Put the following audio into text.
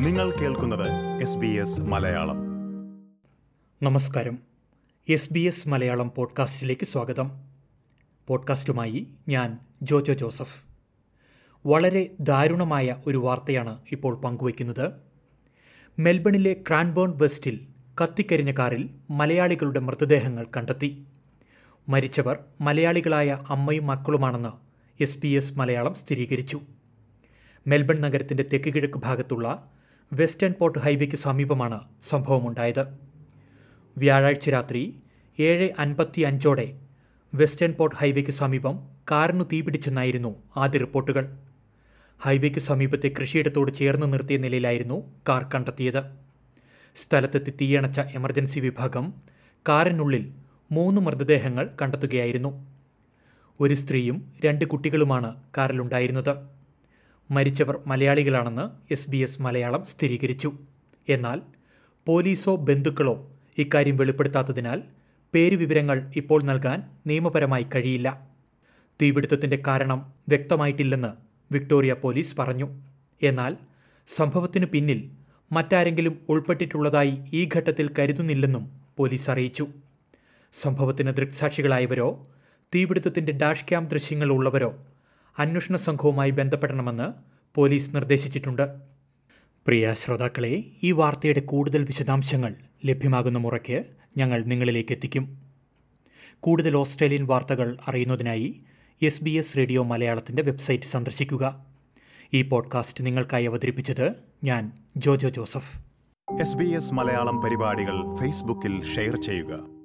നിങ്ങൾ കേൾക്കുന്നത് S B S Malayalam. നമസ്കാരം. എസ് ബി എസ് മലയാളം പോഡ്കാസ്റ്റിലേക്ക് സ്വാഗതം. പോഡ്കാസ്റ്റുമായി ഞാൻ ജോജോ ജോസഫ്. വളരെ ദാരുണമായ ഒരു വാർത്തയാണ് ഇപ്പോൾ പങ്കുവയ്ക്കുന്നത്. മെൽബണിലെ ക്രാൻബേൺ വെസ്റ്റിൽ കത്തിക്കരിഞ്ഞ കാറിൽ മലയാളികളുടെ മൃതദേഹങ്ങൾ കണ്ടെത്തി. മരിച്ചവർ മലയാളികളായ അമ്മയും മക്കളുമാണെന്ന് എസ് പി എസ് മലയാളം സ്ഥിരീകരിച്ചു. മെൽബൺ നഗരത്തിന്റെ തെക്ക് കിഴക്ക് ഭാഗത്തുള്ള വെസ്റ്റേൺ പോർട്ട് ഹൈവേക്ക് സമീപമാണ് സംഭവമുണ്ടായത്. വ്യാഴാഴ്ച രാത്രി ഏഴ് അൻപത്തി അഞ്ചോടെ വെസ്റ്റേൺ പോർട്ട് ഹൈവേക്ക് സമീപം കാറിനു തീപിടിച്ചെന്നായിരുന്നു ആദ്യ റിപ്പോർട്ടുകൾ. ഹൈവേക്ക് സമീപത്തെ കൃഷിയിടത്തോട് ചേർന്ന് നിർത്തിയ നിലയിലായിരുന്നു കാർ കണ്ടെത്തിയത്. സ്ഥലത്തെത്തി തീയണച്ച എമർജൻസി വിഭാഗം കാറിനുള്ളിൽ മൂന്ന് മൃതദേഹങ്ങൾ കണ്ടെത്തുകയായിരുന്നു. ഒരു സ്ത്രീയും രണ്ട് കുട്ടികളുമാണ് കാറിലുണ്ടായിരുന്നത്. മരിച്ചവർ മലയാളികളാണെന്ന് എസ് ബി എസ് മലയാളം സ്ഥിരീകരിച്ചു. എന്നാൽ പോലീസോ ബന്ധുക്കളോ ഇക്കാര്യം വെളിപ്പെടുത്താത്തതിനാൽ പേരുവിവരങ്ങൾ ഇപ്പോൾ നൽകാൻ നിയമപരമായി കഴിയില്ല. തീപിടുത്തത്തിന്റെ കാരണം വ്യക്തമായിട്ടില്ലെന്ന് വിക്ടോറിയ പോലീസ് പറഞ്ഞു. എന്നാൽ സംഭവത്തിനു പിന്നിൽ മറ്റാരെങ്കിലും ഉൾപ്പെട്ടിട്ടുള്ളതായി ഈ ഘട്ടത്തിൽ കരുതുന്നില്ലെന്നും പോലീസ് അറിയിച്ചു. സംഭവത്തിന് ദൃക്സാക്ഷികളായവരോ തീപിടുത്തത്തിന്റെ ഡാഷ് ക്യാം ദൃശ്യങ്ങൾ ഉള്ളവരോ അന്വേഷണ സംഘവുമായി ബന്ധപ്പെടണമെന്ന് പോലീസ് നിർദ്ദേശിച്ചിട്ടുണ്ട്. പ്രിയ ശ്രോതാക്കളെ ഈ വാർത്തയുടെ കൂടുതൽ വിശദാംശങ്ങൾ ലഭ്യമാകുന്ന മുറയ്ക്ക് ഞങ്ങൾ നിങ്ങളിലേക്ക് എത്തിക്കും. കൂടുതൽ ഓസ്ട്രേലിയൻ വാർത്തകൾ അറിയുന്നതിനായി എസ് ബി എസ് റേഡിയോ മലയാളത്തിന്റെ വെബ്സൈറ്റ് സന്ദർശിക്കുക. ഈ പോഡ്കാസ്റ്റ് നിങ്ങൾക്കായി അവതരിപ്പിച്ചത് ഞാൻ Jojo Joseph. S B S Malayalam പരിപാടികൾ ഫേസ്ബുക്കിൽ ഷെയർ ചെയ്യുക.